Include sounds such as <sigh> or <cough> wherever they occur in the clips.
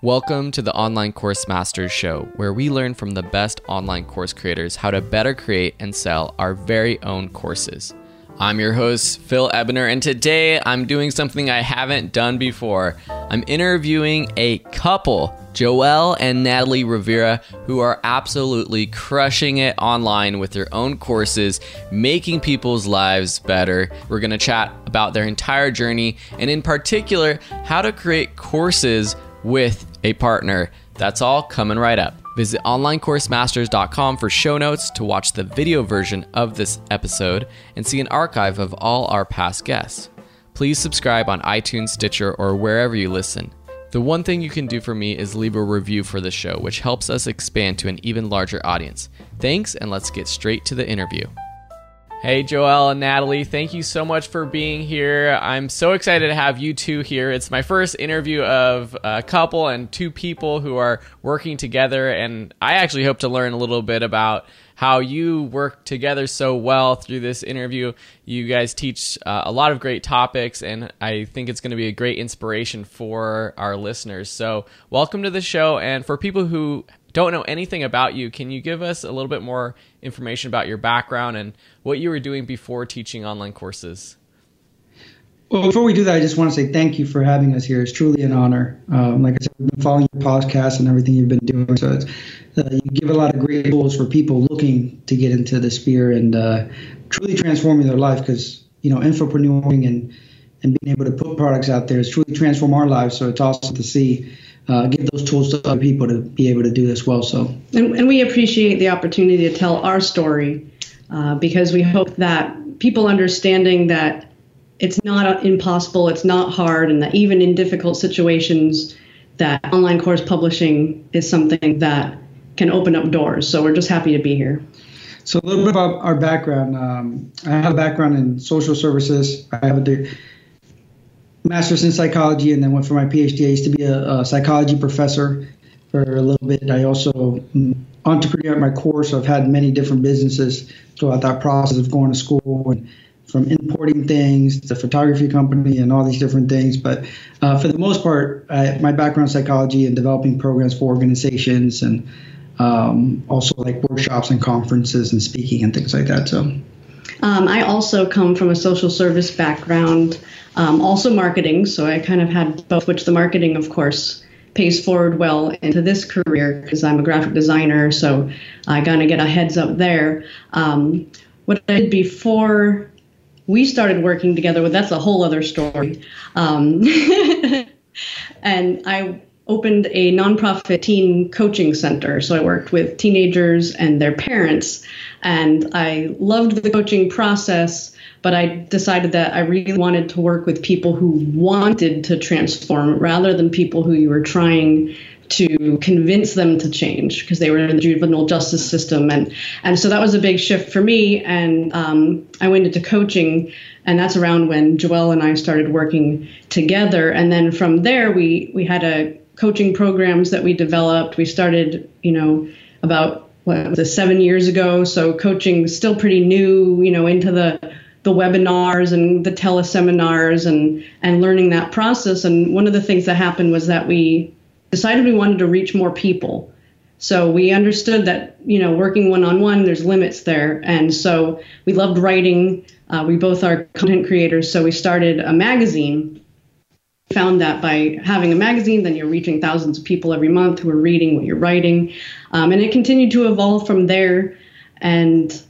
Welcome to the Online Course Masters Show, where we learn from the best online course creators how to better create and sell our very own courses. I'm your host, Phil Ebiner, and today I'm doing something I haven't done before. I'm interviewing a couple, Joeel and Natalie Rivera, who are absolutely crushing it online with their own courses, making people's lives better. We're going to chat about their entire journey, and in particular, how to create courses with a partner. That's all coming right up. Visit onlinecoursemasters.com for show notes to watch the video version of this episode and see an archive of all our past guests. Please subscribe on iTunes, Stitcher, or wherever you listen. The one thing you can do for me is leave a review for the show, which helps us expand to an even larger audience. Thanks, and let's get straight to the interview. Hey, Joeel and Natalie, thank you so much for being here. I'm so excited to have you two here. It's my first interview of a couple and two people who are working together, and I actually hope to learn a little bit about how you work together so well through this interview. You guys teach uh, a lot of great topics, and I think it's going to be a great inspiration for our listeners. So, welcome to the show. And for people who don't know anything about you, can you give us a little bit more information about your background and what you were doing before teaching online courses? Well, before we do that, I just want to say thank you for having us here. It's truly an honor. Um, like I said, I've been following your podcast and everything you've been doing. So uh, you give a lot of great tools for people looking to get into the sphere and uh, truly transforming their life because, you know, infopreneuring and, and being able to put products out there has truly transformed our lives. So it's awesome to see uh, give those tools to other people to be able to do this well. So, and, and we appreciate the opportunity to tell our story uh, because we hope that people understanding that it's not impossible, it's not hard, and that even in difficult situations, that online course publishing is something that can open up doors. So we're just happy to be here. So a little bit about our background. Um, I have a background in social services. I have a master's in psychology and then went for my PhD. I used to be a, a psychology professor for a little bit. I also mm, entrepreneur at my core, so I've had many different businesses throughout that process of going to school and from importing things to photography company and all these different things. But uh, for the most part, I, my background psychology and developing programs for organizations and um, also like workshops and conferences and speaking and things like that. So. Um, I also come from a social service background, um, also marketing. So I kind of had both, which the marketing, of course, pays forward well into this career because I'm a graphic designer. So I kind of get a heads up there. Um, what I did before we started working together, well, that's a whole other story. Um, <laughs> and I opened a nonprofit teen coaching center. So I worked with teenagers and their parents, and I loved the coaching process. But I decided that I really wanted to work with people who wanted to transform rather than people who you were trying to convince them to change because they were in the juvenile justice system and and so that was a big shift for me and um, I went into coaching and that's around when Joeel and I started working together and then from there we we had a coaching programs that we developed. We started, you know, about what was it, seven years ago. So coaching still pretty new, you know, into the the webinars and the teleseminars and and learning that process. And one of the things that happened was that we decided we wanted to reach more people. So we understood that you know working one on one, there's limits there, and so we loved writing. Uh, we both are content creators, so we started a magazine found that by having a magazine, then you're reaching thousands of people every month who are reading what you're writing. Um, and it continued to evolve from there. And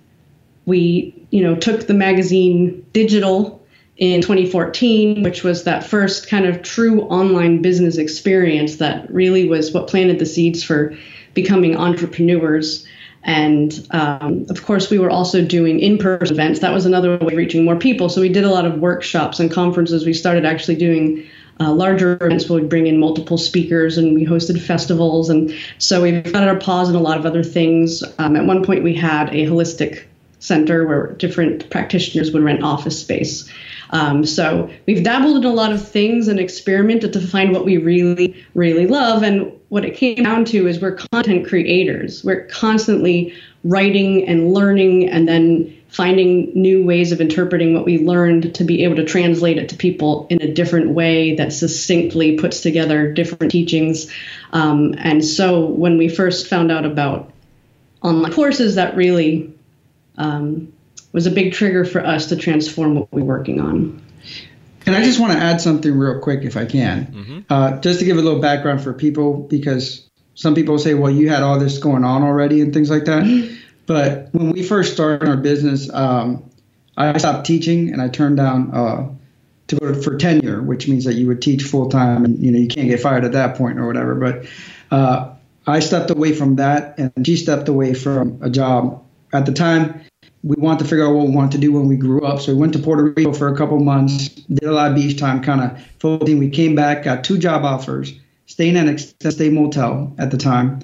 we, you know, took the magazine digital in 2014, which was that first kind of true online business experience that really was what planted the seeds for becoming entrepreneurs. And um, of course, we were also doing in person events. That was another way of reaching more people. So we did a lot of workshops and conferences. We started actually doing uh, larger events where we bring in multiple speakers and we hosted festivals. And so we've got our pause and a lot of other things. Um, at one point, we had a holistic center where different practitioners would rent office space. Um, so we've dabbled in a lot of things and experimented to find what we really, really love. And what it came down to is we're content creators. We're constantly writing and learning and then finding new ways of interpreting what we learned to be able to translate it to people in a different way that succinctly puts together different teachings. Um, and so when we first found out about online courses, that really um, was a big trigger for us to transform what we're working on. And I just want to add something real quick, if I can, mm-hmm. uh, just to give a little background for people, because some people say, well, you had all this going on already and things like that. <laughs> But when we first started our business, um, I stopped teaching and I turned down uh, to go for tenure, which means that you would teach full time and you know you can't get fired at that point or whatever. But uh, I stepped away from that, and she stepped away from a job. At the time, we wanted to figure out what we wanted to do when we grew up, so we went to Puerto Rico for a couple months, did a lot of beach time, kind of focusing. We came back, got two job offers, staying at an extended stay motel at the time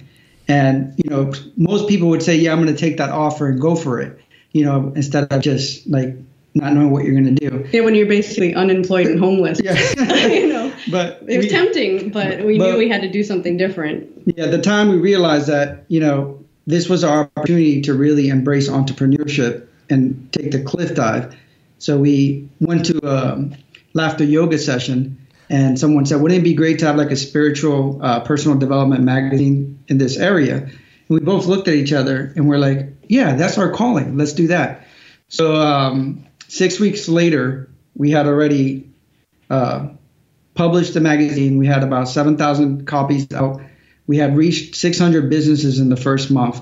and you know, most people would say, "Yeah, I'm going to take that offer and go for it," you know, instead of just like not knowing what you're going to do. Yeah, when you're basically unemployed and homeless. Yeah. <laughs> you know, <laughs> but it was we, tempting, but we but, knew we had to do something different. Yeah, at the time we realized that you know this was our opportunity to really embrace entrepreneurship and take the cliff dive. So we went to a laughter yoga session and someone said, wouldn't it be great to have like a spiritual uh, personal development magazine in this area? And we both looked at each other and we're like, yeah, that's our calling. Let's do that. So um, six weeks later, we had already uh, published the magazine. We had about 7,000 copies out. We had reached 600 businesses in the first month.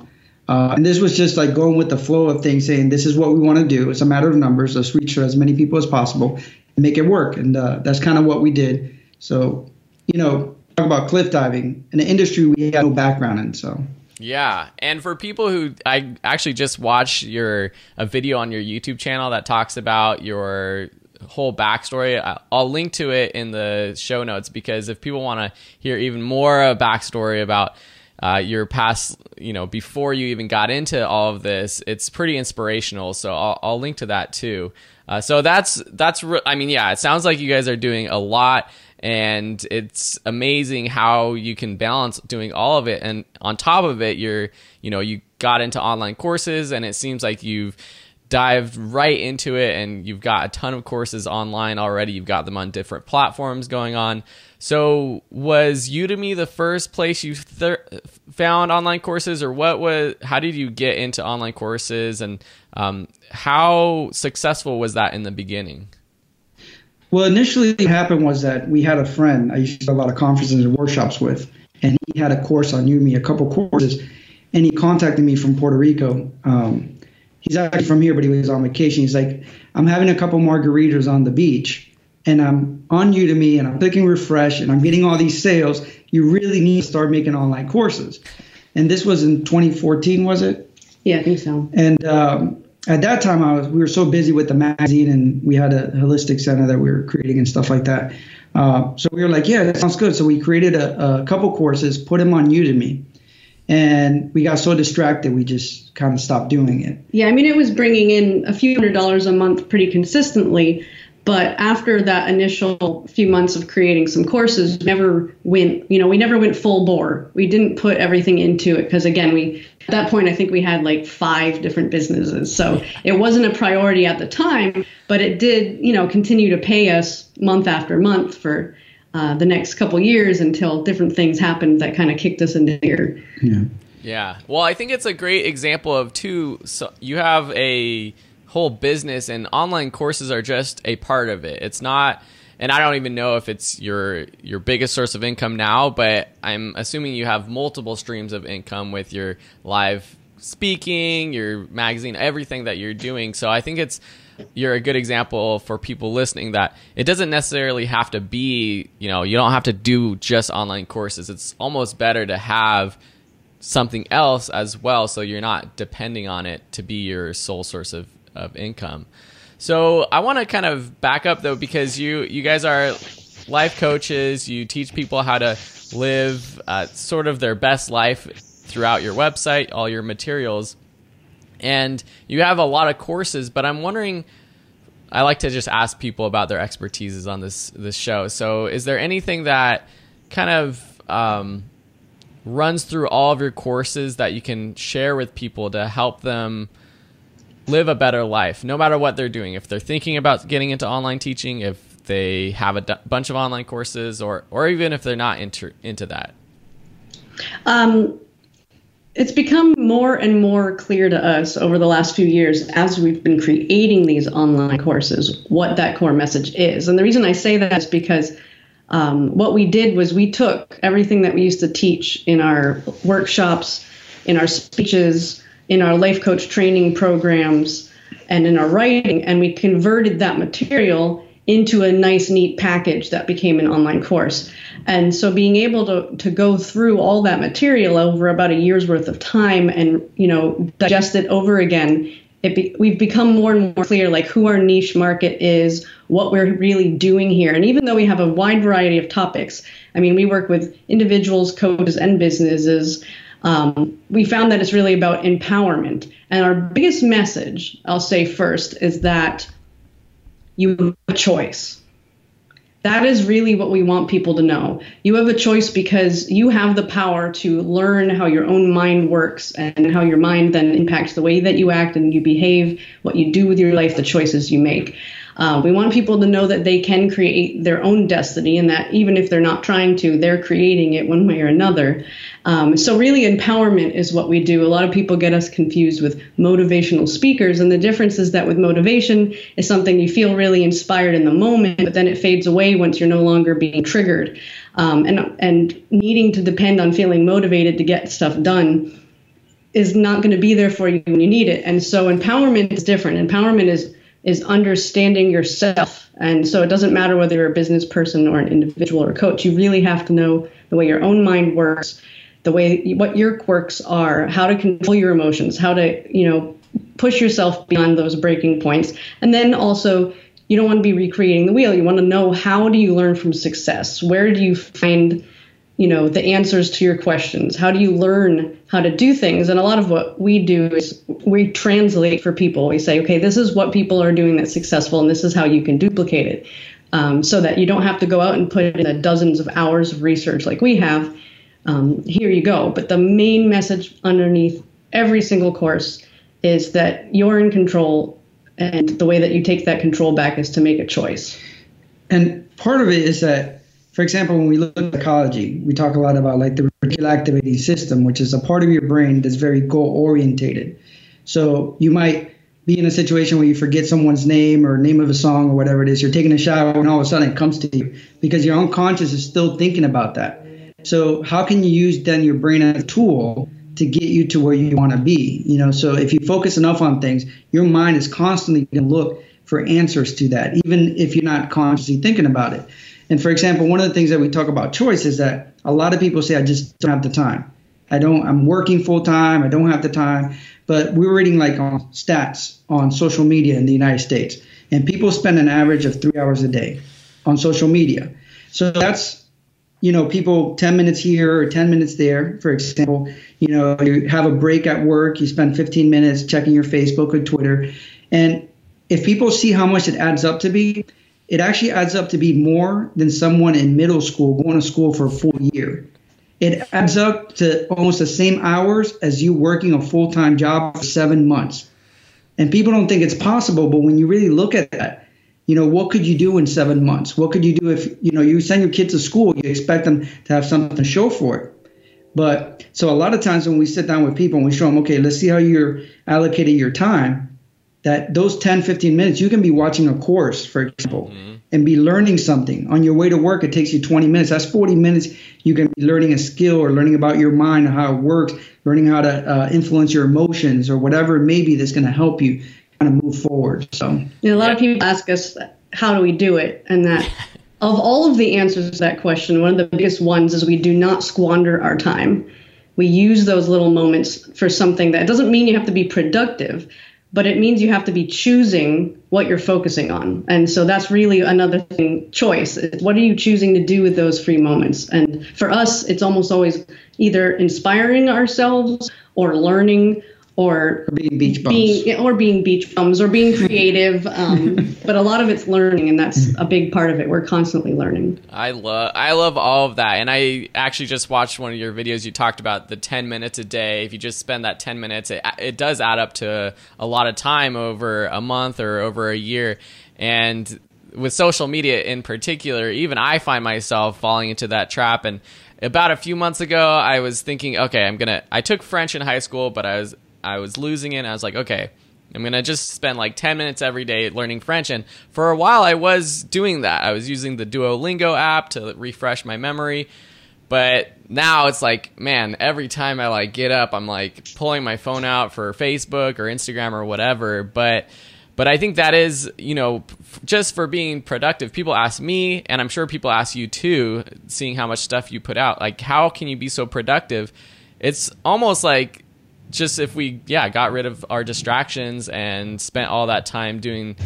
Uh, and this was just like going with the flow of things, saying this is what we want to do. It's a matter of numbers. Let's reach as many people as possible and make it work. And uh, that's kind of what we did. So, you know, talk about cliff diving in an industry we have no background in. So. Yeah, and for people who I actually just watched your a video on your YouTube channel that talks about your whole backstory. I'll link to it in the show notes because if people want to hear even more a backstory about uh, your past, you know, before you even got into all of this, it's pretty inspirational. So I'll, I'll link to that too. Uh, so that's that's re- I mean, yeah, it sounds like you guys are doing a lot, and it's amazing how you can balance doing all of it, and on top of it, you're you know you got into online courses, and it seems like you've dived right into it and you've got a ton of courses online already. You've got them on different platforms going on. So was udemy the first place you found online courses or what was how did you get into online courses and um, how successful was that in the beginning? Well initially what happened was that we had a friend i used to do a lot of conferences and workshops with and he had a course on udemy a couple courses and he contacted me from puerto rico um, he's actually from here, but he was on vacation. He's like, I'm having a couple margaritas on the beach, and I'm on Udemy, and I'm clicking refresh, and I'm getting all these sales. You really need to start making online courses. And this was in 2014, was it? Yeah, I think so. And um, at that time, I was we were so busy with the magazine, and we had a holistic center that we were creating and stuff like that. Uh, so we were like, yeah, that sounds good. So we created a, a couple courses, put them on Udemy and we got so distracted we just kind of stopped doing it. Yeah, I mean it was bringing in a few hundred dollars a month pretty consistently, but after that initial few months of creating some courses, never went, you know, we never went full bore. We didn't put everything into it because again, we at that point I think we had like five different businesses. So it wasn't a priority at the time, but it did, you know, continue to pay us month after month for uh, the next couple years until different things happened that kind of kicked us into gear. Yeah. Yeah. Well, I think it's a great example of two. So you have a whole business, and online courses are just a part of it. It's not, and I don't even know if it's your your biggest source of income now, but I'm assuming you have multiple streams of income with your live speaking, your magazine, everything that you're doing. So I think it's you're a good example for people listening that it doesn't necessarily have to be, you know, you don't have to do just online courses. It's almost better to have something else as well so you're not depending on it to be your sole source of, of income. So I want to kind of back up though because you you guys are life coaches, you teach people how to live uh, sort of their best life throughout your website, all your materials and you have a lot of courses. But I'm wondering. I like to just ask people about their expertises on this this show. So, is there anything that kind of um, runs through all of your courses that you can share with people to help them live a better life, no matter what they're doing. If they're thinking about getting into online teaching, if they have a d- bunch of online courses, or or even if they're not into into that. Um, it's become more and more clear to us over the last few years as we've been creating these online courses what that core message is. And the reason I say that is because um, what we did was we took everything that we used to teach in our workshops, in our speeches, in our life coach training programs, and in our writing, and we converted that material into a nice, neat package that became an online course. And so being able to, to go through all that material over about a year's worth of time and, you know, digest it over again, it be, we've become more and more clear like who our niche market is, what we're really doing here. And even though we have a wide variety of topics, I mean, we work with individuals, coaches, and businesses. Um, we found that it's really about empowerment. And our biggest message, I'll say first, is that you have a choice. That is really what we want people to know. You have a choice because you have the power to learn how your own mind works and how your mind then impacts the way that you act and you behave, what you do with your life, the choices you make. Uh, we want people to know that they can create their own destiny and that even if they're not trying to, they're creating it one way or another. Um, so, really, empowerment is what we do. A lot of people get us confused with motivational speakers, and the difference is that with motivation is something you feel really inspired in the moment, but then it fades away once you're no longer being triggered. Um, and, and needing to depend on feeling motivated to get stuff done is not going to be there for you when you need it. And so, empowerment is different. Empowerment is is understanding yourself. And so it doesn't matter whether you're a business person or an individual or a coach, you really have to know the way your own mind works, the way what your quirks are, how to control your emotions, how to, you know, push yourself beyond those breaking points. And then also you don't want to be recreating the wheel. You want to know how do you learn from success? Where do you find you know the answers to your questions. How do you learn how to do things? And a lot of what we do is we translate for people. We say okay this is what people are doing that's successful and this is how you can duplicate it. Um, so that you don't have to go out and put in dozens of hours of research like we have. Um, here you go. But the main message underneath every single course is that you're in control and the way that you take that control back is to make a choice. And part of it is that for example, when we look at psychology, we talk a lot about like the reticular activating system, which is a part of your brain that's very goal orientated. So you might be in a situation where you forget someone's name or name of a song or whatever it is. You're taking a shower and all of a sudden it comes to you because your unconscious is still thinking about that. So how can you use then your brain as a tool to get you to where you want to be? You know, so if you focus enough on things, your mind is constantly going to look for answers to that, even if you're not consciously thinking about it. And for example, one of the things that we talk about choice is that a lot of people say, I just don't have the time. I don't, I'm working full time. I don't have the time. But we're reading like on stats on social media in the United States, and people spend an average of three hours a day on social media. So that's, you know, people 10 minutes here or 10 minutes there, for example. You know, you have a break at work, you spend 15 minutes checking your Facebook or Twitter. And if people see how much it adds up to be, it actually adds up to be more than someone in middle school going to school for a full year. It adds up to almost the same hours as you working a full time job for seven months. And people don't think it's possible, but when you really look at that, you know, what could you do in seven months? What could you do if, you know, you send your kids to school, you expect them to have something to show for it. But so a lot of times when we sit down with people and we show them, okay, let's see how you're allocating your time, that those 10, 15 minutes, you can be watching a course, for example, mm-hmm. and be learning something. On your way to work, it takes you 20 minutes. That's 40 minutes you can be learning a skill or learning about your mind and how it works, learning how to uh, influence your emotions or whatever it may be that's going to help you kind of move forward. So, a lot of people ask us, how do we do it? And that <laughs> of all of the answers to that question, one of the biggest ones is we do not squander our time. We use those little moments for something that doesn't mean you have to be productive, but it means you have to be choosing what you're focusing on. And so that's really another thing choice. What are you choosing to do with those free moments? And for us, it's almost always either inspiring ourselves or learning or, or being beach bums. being or being beach bums or being creative. <laughs> Um, but a lot of it's learning, and that's a big part of it. We're constantly learning. I love I love all of that, and I actually just watched one of your videos. You talked about the ten minutes a day. If you just spend that ten minutes, it it does add up to a lot of time over a month or over a year, and with social media in particular, even I find myself falling into that trap and about a few months ago i was thinking okay i'm gonna i took french in high school but i was i was losing it i was like okay i'm gonna just spend like 10 minutes every day learning french and for a while i was doing that i was using the duolingo app to refresh my memory but now it's like man every time i like get up i'm like pulling my phone out for facebook or instagram or whatever but but I think that is, you know, just for being productive. People ask me, and I'm sure people ask you too, seeing how much stuff you put out. Like, how can you be so productive? It's almost like just if we, yeah, got rid of our distractions and spent all that time doing,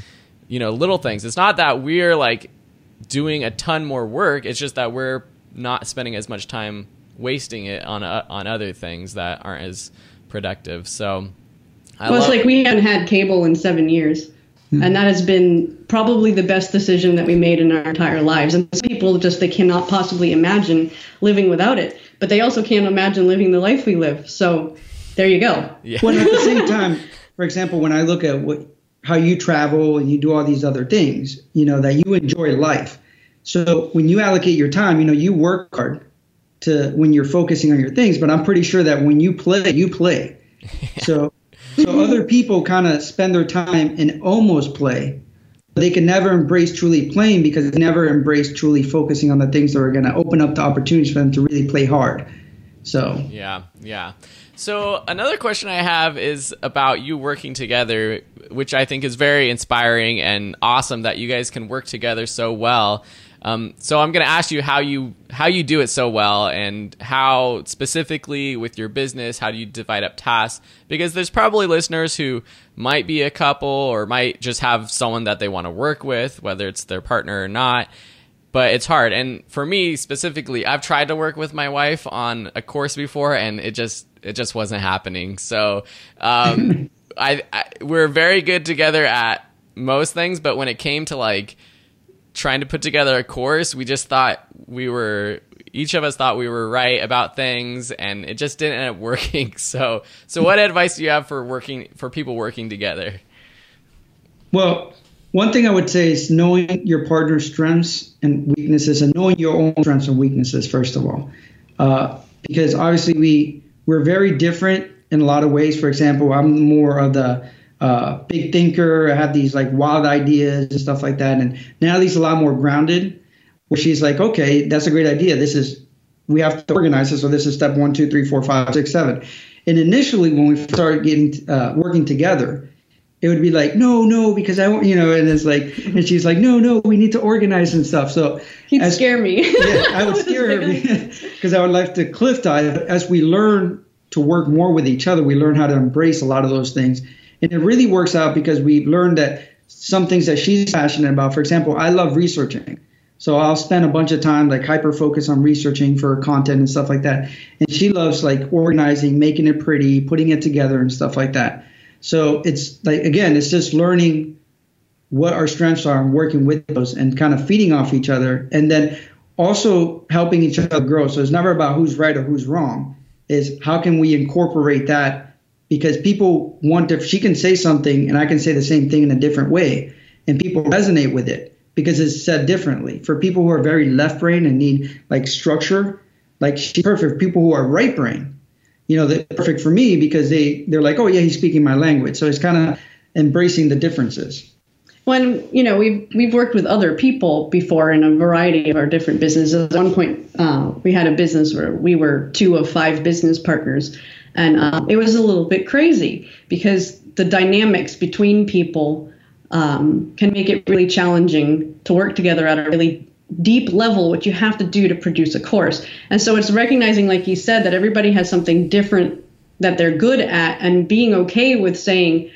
you know, little things. It's not that we're like doing a ton more work. It's just that we're not spending as much time wasting it on uh, on other things that aren't as productive. So I well, it's like we haven't had cable in seven years. Mm-hmm. And that has been probably the best decision that we made in our entire lives. And some people just they cannot possibly imagine living without it, but they also can't imagine living the life we live. So there you go. Yeah. Well, at the same <laughs> time, for example, when I look at what how you travel and you do all these other things, you know that you enjoy life. So when you allocate your time, you know you work hard to when you're focusing on your things. But I'm pretty sure that when you play, you play. <laughs> So so other people kind of spend their time and almost play. But They can never embrace truly playing because they never embrace truly focusing on the things that are going to open up the opportunities for them to really play hard. So yeah, yeah. So another question I have is about you working together, which I think is very inspiring and awesome that you guys can work together so well. Um, so I'm going to ask you how you how you do it so well, and how specifically with your business, how do you divide up tasks? Because there's probably listeners who might be a couple or might just have someone that they want to work with, whether it's their partner or not. But it's hard, and for me specifically, I've tried to work with my wife on a course before, and it just it just wasn't happening. So um, <laughs> I, I we're very good together at most things, but when it came to like trying to put together a course, we just thought we were each of us thought we were right about things and it just didn't end up working. <laughs> So so what advice do you have for working for people working together? Well, one thing I would say is knowing your partner's strengths and weaknesses and knowing your own strengths and weaknesses first of all. Uh, because obviously we we're very different in a lot of ways. For example, I'm more of the uh, big thinker. I have these like wild ideas and stuff like that. And Natalie's a lot more grounded, where she's like, okay, that's a great idea. This is we have to organize this. So this is step one, two, three, four, five, six, seven. And initially, when we started getting uh, working together, it would be like, no, no, because I want, you know, and it's like, and she's like, no, no, we need to organize and stuff. So he'd as, scare me. <laughs> yeah, I would <laughs> scare her because <laughs> I would like to cliff dive. As we learn to work more with each other, we learn how to embrace a lot of those things and it really works out because we learned that some things that she's passionate about, for example, I love researching. So I'll spend a bunch of time like hyper focus on researching for content and stuff like that. And she loves like organizing, making it pretty, putting it together and stuff like that. So it's like again, it's just learning what our strengths are and working with those and kind of feeding off each other and then also helping each other grow. So it's never about who's right or who's wrong. Is how can we incorporate that because people want to she can say something and I can say the same thing in a different way and people resonate with it because it's said differently. For people who are very left brain and need like structure, like she's perfect. People who are right brain, you know, perfect for me because they they're like, oh yeah, he's speaking my language. So it's kind of embracing the differences. When you know we've we've worked with other people before in a variety of our different businesses. At one point, uh, we had a business where we were two of five business partners, and um, it was a little bit crazy because the dynamics between people um, can make it really challenging to work together at a really deep level, what you have to do to produce a course. And so it's recognizing, like you said, that everybody has something different that they're good at and being okay with saying,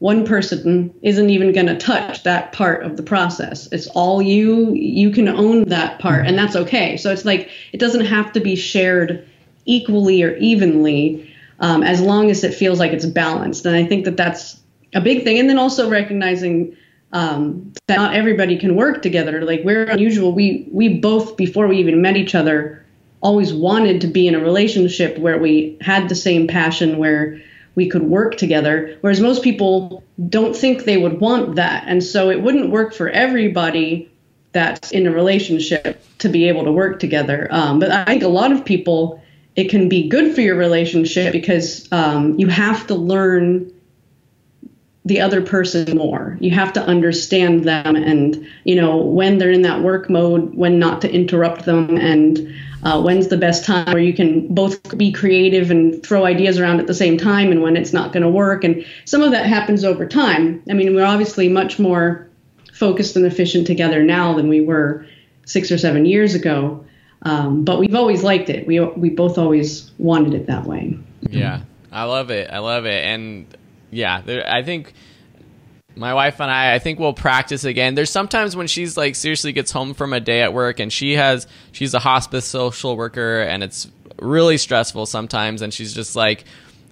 one person isn't even going to touch that part of the process. It's all you. You can own that part, and that's okay. So it's like it doesn't have to be shared equally or evenly um, as long as it feels like it's balanced. And I think that that's a big thing. And then also recognizing um, that not everybody can work together. Like we're unusual. We we both before we even met each other always wanted to be in a relationship where we had the same passion, where we could work together. Whereas most people don't think they would want that, and so it wouldn't work for everybody that's in a relationship to be able to work together. Um, but I think a lot of people, it can be good for your relationship because um, you have to learn the other person more. You have to understand them and, you know, when they're in that work mode, when not to interrupt them, and uh, when's the best time where you can both be creative and throw ideas around at the same time, and when it's not going to work. And some of that happens over time. I mean, we're obviously much more focused and efficient together now than we were six or seven years ago. Um, but we've always liked it. We we both always wanted it that way. Yeah, I love it. I love it, and yeah, there, I think my wife and I, I think we'll practice again. There's sometimes when she's like seriously gets home from a day at work and she has she's a hospice social worker and it's really stressful sometimes and she's just like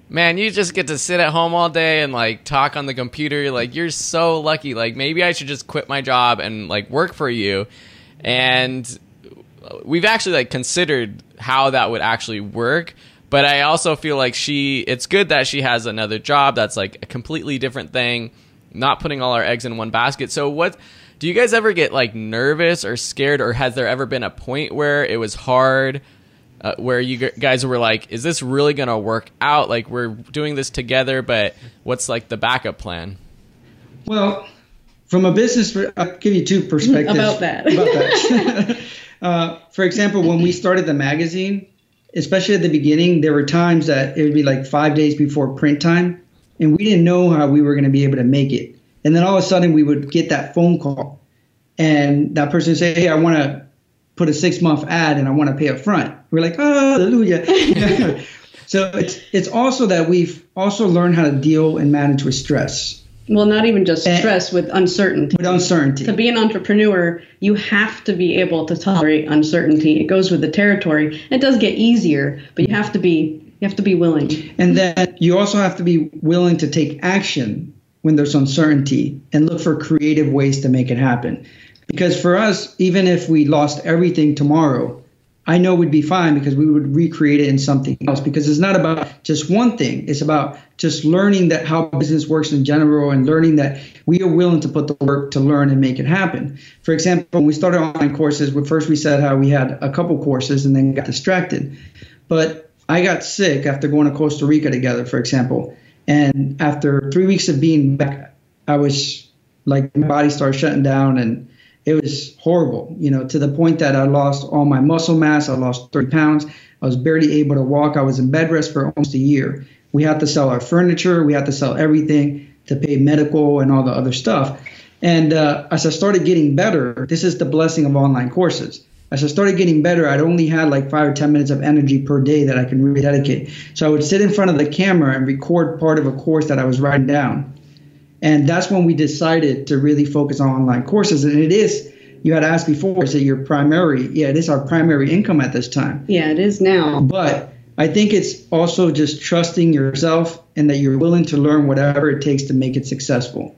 man you just get to sit at home all day and like talk on the computer. Like you're so lucky. Like maybe i should just quit my job and like work for you. And we've actually like considered how that would actually work but i also feel like she it's good that she has another job that's like a completely different thing not putting all our eggs in one basket. So what do you guys ever get like nervous or scared or has there ever been a point where it was hard uh, where you guys were like is this really going to work out like we're doing this together but what's like the backup plan? Well, from a business I'll give you two perspectives about that. About that. <laughs> uh, for example, when we started the magazine, especially at the beginning, there were times that it would be like 5 days before print time and we didn't know how we were going to be able to make it. And then all of a sudden, we would get that phone call, and that person would say, "Hey, I want to put a six month ad, and I want to pay up front." We're like, oh, "Hallelujah!" <laughs> so it's it's also that we've also learned how to deal and manage with stress. Well, not even just eh, stress, with uncertainty. With uncertainty. To be an entrepreneur, you have to be able to tolerate uncertainty. It goes with the territory. It does get easier, but you have to be you have to be willing. And then you also have to be willing to take action when there's uncertainty and look for creative ways to make it happen. Because for us, even if we lost everything tomorrow, I know we'd be fine because we would recreate it in something else. Because it's not about just one thing; it's about just learning that how business works in general and learning that we are willing to put the work to learn and make it happen. For example, when we started online courses, we first we said how we had a couple courses and then got distracted. But I got sick after going to Costa Rica together, for example. And after three weeks of being back, I was like, my body started shutting down and it was horrible, you know, to the point that I lost all my muscle mass. I lost 30 pounds. I was barely able to walk. I was in bed rest for almost a year. We had to sell our furniture. We had to sell everything to pay medical and all the other stuff. And uh, as I started getting better, this is the blessing of online courses as I started getting better, I'd only had like five or 10 minutes of energy per day that I can really dedicate. So I would sit in front of the camera and record part of a course that I was writing down. And that's when we decided to really focus on online courses. And it is, you had asked before, is it your primary? Yeah, it is our primary income at this time. Yeah, it is now. But I think it's also just trusting yourself and that you're willing to learn whatever it takes to make it successful.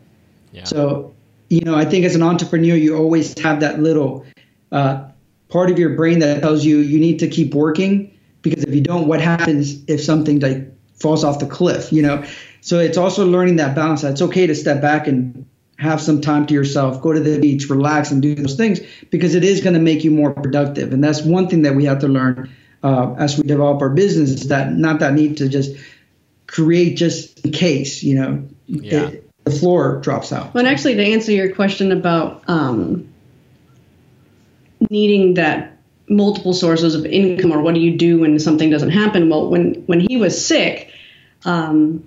Yeah. So, you know, I think as an entrepreneur, you always have that little uh, part of your brain that tells you you need to keep working because if you don't, what happens if something like falls off the cliff? You know, so it's also learning that balance. That it's okay to step back and have some time to yourself, go to the beach, relax, and do those things because it is going to make you more productive. And that's one thing that we have to learn uh, as we develop our business is that not that need to just create just in case, you know, yeah. it, the floor drops out. Well, and actually, to answer your question about um, needing that multiple sources of income or what do you do when something doesn't happen well when when he was sick um,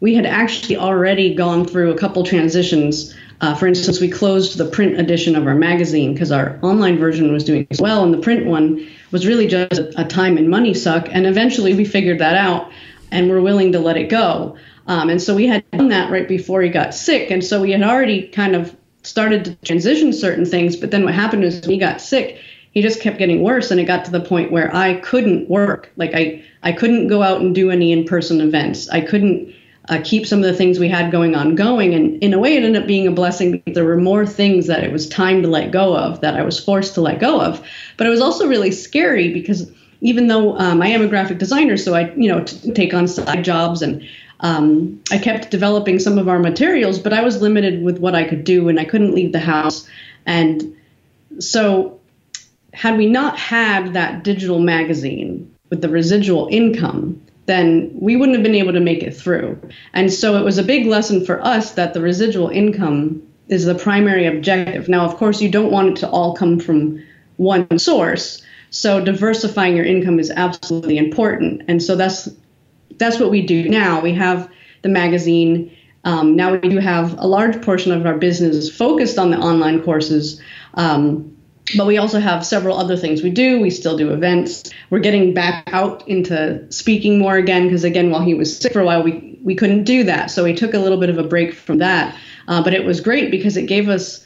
we had actually already gone through a couple transitions. Uh, for instance we closed the print edition of our magazine because our online version was doing as well and the print one was really just a, a time and money suck and eventually we figured that out and we're willing to let it go. Um, and so we had done that right before he got sick and so we had already kind of started to transition certain things. But then what happened is when he got sick, he just kept getting worse and it got to the point where i couldn't work. Like i i couldn't go out and do any in-person events. I couldn't uh, keep some of the things we had going on going and in a way it ended up being a blessing because there were more things that it was time to let go of that i was forced to let go of but it was also really scary because even though um, i am a graphic designer so i you know t- take on side jobs and um, I kept developing some of our materials, but I was limited with what I could do and I couldn't leave the house. And so, had we not had that digital magazine with the residual income, then we wouldn't have been able to make it through. And so, it was a big lesson for us that the residual income is the primary objective. Now, of course, you don't want it to all come from one source. So diversifying your income is absolutely important. And so that's that's what we do now. We have the magazine. Um, now we do have a large portion of our business focused on the online courses. Um, but we also have several other things we do. We still do events. We're getting back out into speaking more again because, again, while he was sick for a while, we, we couldn't do that. So we took a little bit of a break from that. Uh, but it was great because it gave us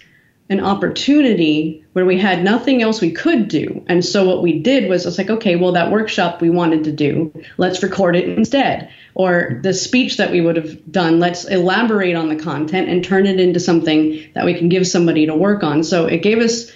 an opportunity where we had nothing else we could do. And so what we did was it's like, okay, well, that workshop we wanted to do, let's record it instead. Or the speech that we would have done, let's elaborate on the content and turn it into something that we can give somebody to work on. So it gave us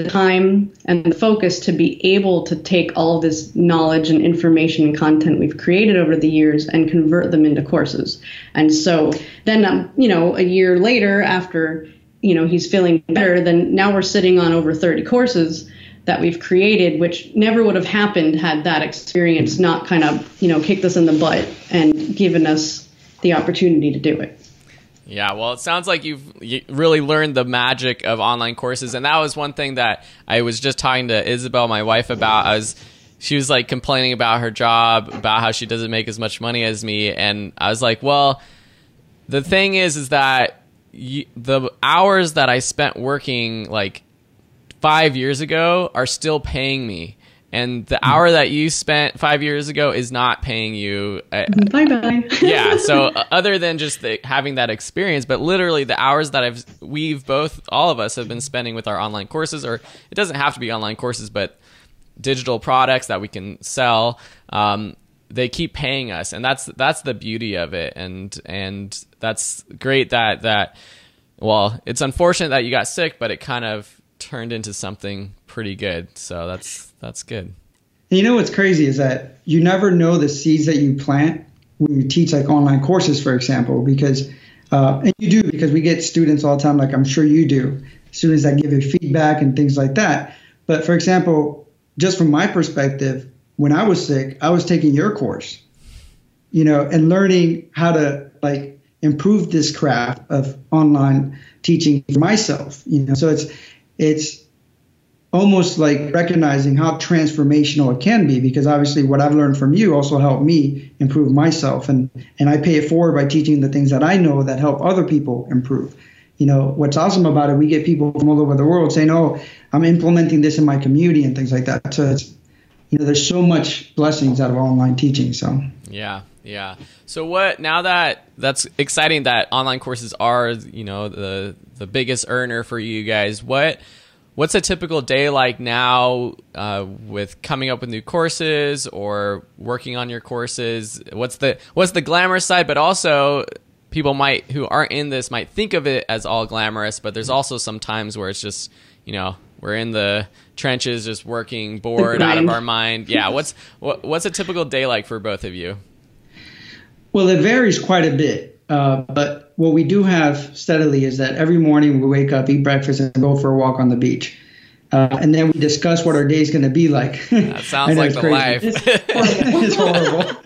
the time and the focus to be able to take all of this knowledge and information and content we've created over the years and convert them into courses. And so then, um, you know, a year later, after you know he's feeling better then now we're sitting on over 30 courses that we've created which never would have happened had that experience not kind of you know kicked us in the butt and given us the opportunity to do it yeah, well, it sounds like you've really learned the magic of online courses, and that was one thing that I was just talking to Isabel, my wife, about. I was, she was like complaining about her job, about how she doesn't make as much money as me, and I was like, well, the thing is, is that the hours that I spent working like five years ago are still paying me. And the hour that you spent five years ago is not paying you. bye bye. yeah. <laughs> So uh, other than just the, having that experience, but literally the hours that I've we've both all of us have been spending with our online courses, or it doesn't have to be online courses, but digital products that we can sell. Um, they keep paying us, and that's that's the beauty of it, and and that's great that that. Well, it's unfortunate that you got sick, but it kind of turned into something pretty good. So that's that's good. you know what's crazy is that you never know the seeds that you plant when you teach like online courses, for example, because uh, and you do because we get students all the time, like I'm sure you do, students that give you feedback and things like that. But for example, just from my perspective, when I was sick, I was taking your course, you know, and learning how to like improve this craft of online teaching for myself, you know. So it's it's almost like recognizing how transformational it can be because obviously what I've learned from you also helped me improve myself and and I pay it forward by teaching the things that I know that help other people improve. You know, what's awesome about it, we get people from all over the world saying, "Oh, I'm implementing this in my community and things like that." So it's you know, there's so much blessings out of online teaching. So yeah, yeah. So what now that that's exciting that online courses are you know the the biggest earner for you guys. What what's a typical day like now uh, with coming up with new courses or working on your courses? What's the what's the glamorous side, but also people might who aren't in this might think of it as all glamorous, but there's also some times where it's just you know we're in the trenches just working bored out of our mind. Yeah what's what, what's a typical day like for both of you? Well it varies quite a bit uh, but what we do have steadily is that every morning we wake up eat breakfast and go for a walk on the beach. Uh, and then we discuss what our day is going to be like. That <laughs> sounds like the crazy. life. <laughs> It's horrible.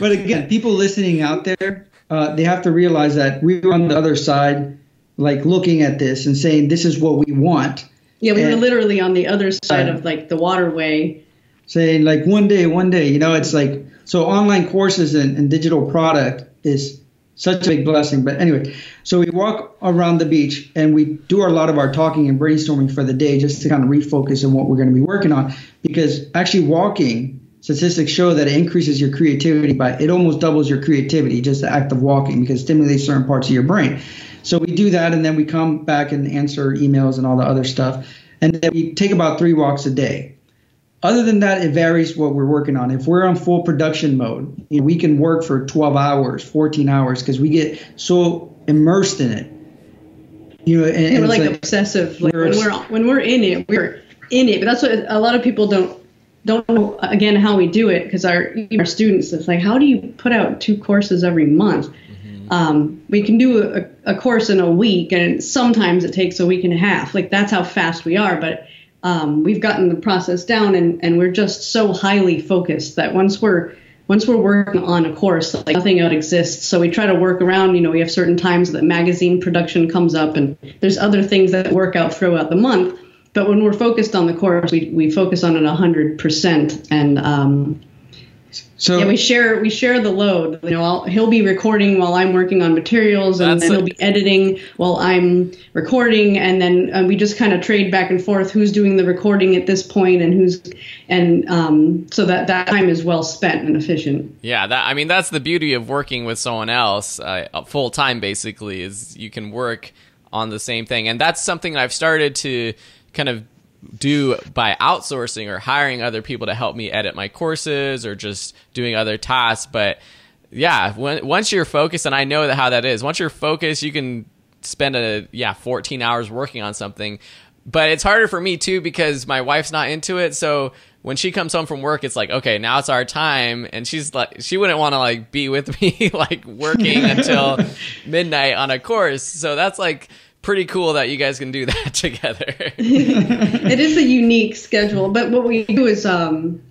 But again people listening out there uh, they have to realize that we're on the other side like looking at this and saying this is what we want. Yeah, we and, were literally on the other side uh, of like the waterway. Saying like one day, one day, you know, it's like so online courses and, and digital product is such a big blessing. But anyway, so we walk around the beach and we do a lot of our talking and brainstorming for the day just to kind of refocus on what we're going to be working on. Because actually, walking statistics show that it increases your creativity by it almost doubles your creativity just the act of walking because it stimulates certain parts of your brain. So we do that, and then we come back and answer emails and all the other stuff. and then we take about three walks a day. Other than that, it varies what we're working on. If we're on full production mode, you know, we can work for 12 hours, 14 hours because we get so immersed in it. You know, and, and we're like, like, obsessive. Like when we're when we're in it, we're in it. But that's what a lot of people don't don't know again how we do it because our our students it's like how do you put out two courses every month? Mm-hmm. Um, we can do a, a course in a week, and sometimes it takes a week and a half. Like that's how fast we are, but um, we've gotten the process down and, and we're just so highly focused that once we're once we're working on a course like nothing else exists. So we try to work around you know we have certain times that magazine production comes up and there's other things that work out throughout the month. But when we're focused on the course we, we focus on it 100% and um, so yeah, we share we share the load. You know, I'll, he'll be recording while I'm working on materials, and then he'll be editing while I'm recording, and then uh, we just kind of trade back and forth who's doing the recording at this point and who's and um, so that that time is well spent and efficient. Yeah, that I mean that's the beauty of working with someone else uh, full time. Basically, is you can work on the same thing, and that's something I've started to kind of do by outsourcing or hiring other people to help me edit my courses or just doing other tasks. But yeah, when, once you're focused, and I know that how that is. Once you're focused, you can spend a yeah 14 hours working on something. But it's harder for me too because my wife's not into it. So when she comes home from work, it's like, okay, now it's our time, and she's like, she wouldn't want to like be with <laughs> me like working until <laughs> midnight on a course. So that's like pretty cool that you guys can do <laughs> that together. <laughs> it is a unique schedule, but what we do is um,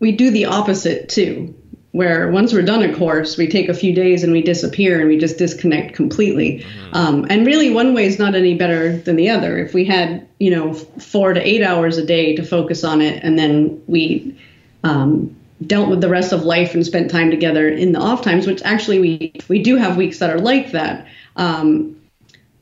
we do the opposite too, where once we're done a course, we take a few days and we disappear and we just disconnect completely. Mm-hmm. Um, and really, one way is not any better than the other. If we had, you know, four to eight hours a day to focus on it, and then we um, dealt with the rest of life and spent time together in the off times, which actually we we do have weeks that are like that. Um,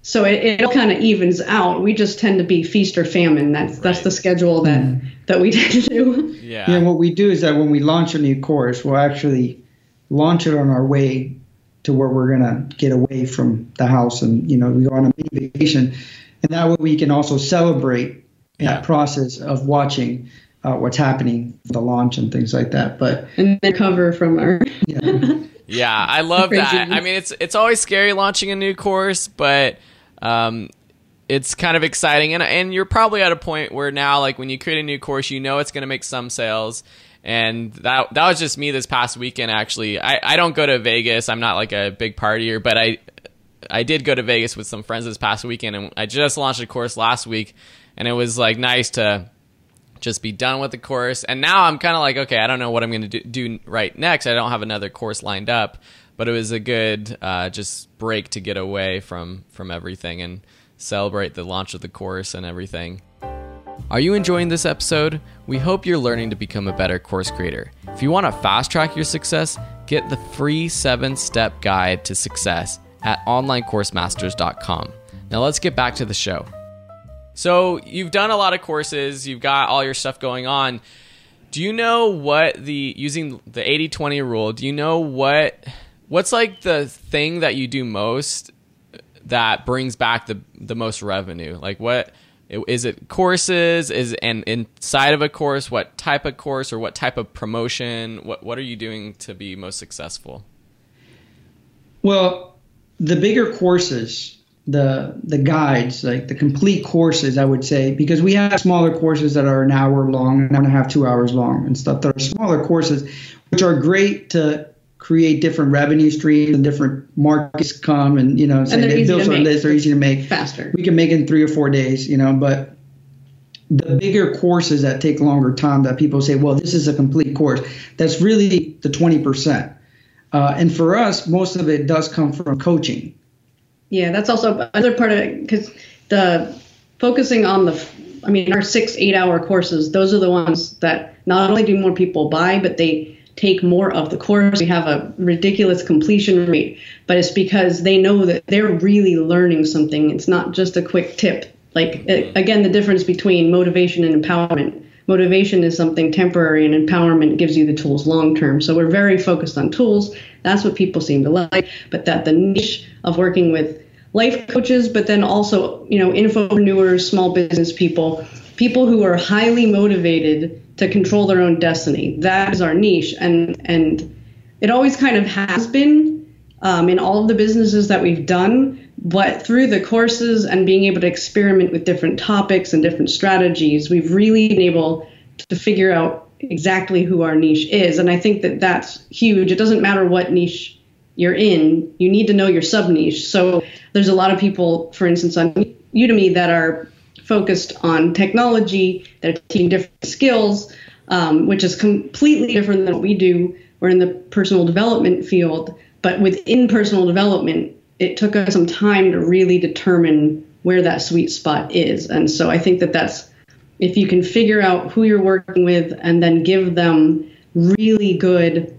so it, it all kind of evens out. We just tend to be feast or famine. That's right. that's the schedule that mm. that we <laughs> tend to do. Yeah. Yeah. What we do is that when we launch a new course, we'll actually launch it on our way to where we're gonna get away from the house, and you know we go on a mini vacation, and that way we can also celebrate yeah. that process of watching uh, what's happening, the launch and things like that. But and then cover from our yeah. <laughs> yeah, I love that. I mean, it's it's always scary launching a new course, but um, it's kind of exciting, and and you're probably at a point where now, like when you create a new course, you know it's going to make some sales. And that that was just me this past weekend. Actually, I, I don't go to Vegas. I'm not like a big partier, but I I did go to Vegas with some friends this past weekend, and I just launched a course last week, and it was like nice to just be done with the course. And now I'm kind of like, okay, I don't know what I'm going to do, do, right next. I don't have another course lined up, but it was a good uh, just break to get away from from everything and celebrate the launch of the course and everything. Are you enjoying this episode? We hope you're learning to become a better course creator. If you want to fast track your success, get the free seven step guide to success at onlinecoursemasters.com. Now let's get back to the show. So you've done a lot of courses, you've got all your stuff going on. Do you know what the using the 80-20 rule, do you know what what's like the thing that you do most that brings back the the most revenue? Like what is it courses is and inside of a course what type of course or what type of promotion what what are you doing to be most successful well the bigger courses the the guides, like the complete courses, I would say, because we have smaller courses that are an hour long, an hour and a half, two hours long, and stuff. That are smaller courses, which are great to create different revenue streams and different markets come and you know and they're easy to make. They're easy to make faster. We can make in three or four days, you know, but the bigger courses that take longer time that people say, well, this is a complete course. That's really the 20%. Uh, and for us, most of it does come from coaching. Yeah, that's also another part of it because the focusing on the, I mean, our six, eight hour courses, those are the ones that not only do more people buy, but they take more of the course. We have a ridiculous completion rate, but it's because they know that they're really learning something. It's not just a quick tip. Like, eh, again, the difference between motivation and empowerment. Motivation is something temporary, and empowerment gives you the tools long term. So we're very focused on tools. That's what people seem to like. But that the niche of working with life coaches, but then also, you know, infopreneurs, small business people, people who are highly motivated to control their own destiny. That is our niche, and and it always kind of has been um, in all of the businesses that we've done. But through the courses and being able to experiment with different topics and different strategies, we've really been able to figure out exactly who our niche is. And I think that that's huge. It doesn't matter what niche you're in, you need to know your sub niche. So there's a lot of people, for instance, on Udemy that are focused on technology, that are teaching different skills, um, which is completely different than what we do. We're in the personal development field, but within personal development, it took us some time to really determine where that sweet spot is. And so I think that that's if you can figure out who you're working with and then give them really good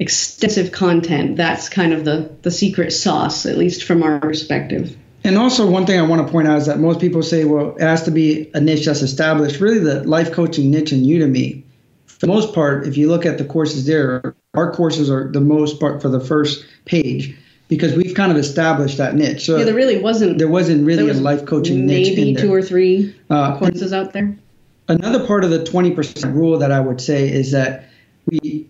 extensive content that's kind of the the secret sauce at least from our perspective. And also one thing i want to point out is that most people say well it has to be a niche that's established. Really the life coaching niche in udemy for the most part if you look at the courses there our courses are the most part for the first page because we've kind of established that niche. So yeah, there really wasn't. There wasn't really was a life coaching niche. Maybe two or three uh, courses out there. Another part of the 20% rule that I would say is that we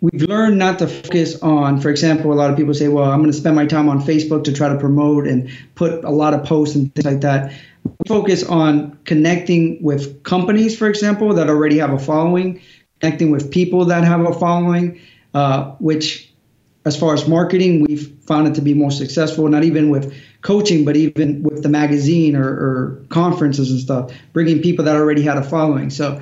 we've learned not to focus on, for example, a lot of people say, well, I'm going to spend my time on Facebook to try to promote and put a lot of posts and things like that. We focus on connecting with companies, for example, that already have a following, connecting with people that have a following, uh, which as far as marketing, we've found it to be more successful, not even with coaching, but even with the magazine or, or, conferences and stuff, bringing people that already had a following. So,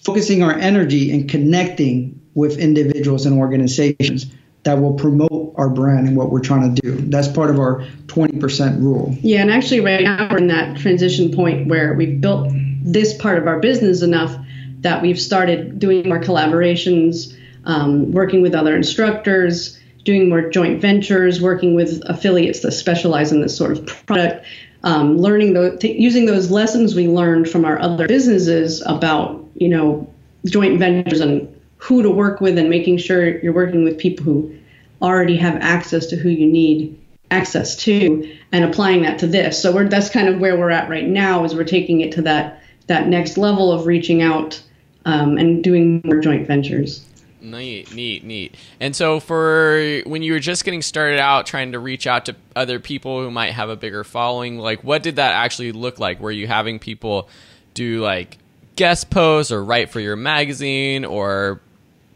focusing our energy and connecting with individuals and organizations that will promote our brand and what we're trying to do. That's part of our 20% rule. Yeah, and actually, right now we're in that transition point where we've built this part of our business enough that we've started doing more collaborations, um, working with other instructors doing more joint ventures, working with affiliates that specialize in this sort of product, um, learning those, using those lessons we learned from our other businesses about, you know, joint ventures and who to work with and making sure you're working with people who already have access to who you need access to and applying that to this. So we're, that's kind of where we're at right now is we're taking it to that, that next level of reaching out um, and doing more joint ventures. Neat, neat, neat. And so, for when you were just getting started out, trying to reach out to other people who might have a bigger following, like what did that actually look like? Were you having people do like guest posts or write for your magazine or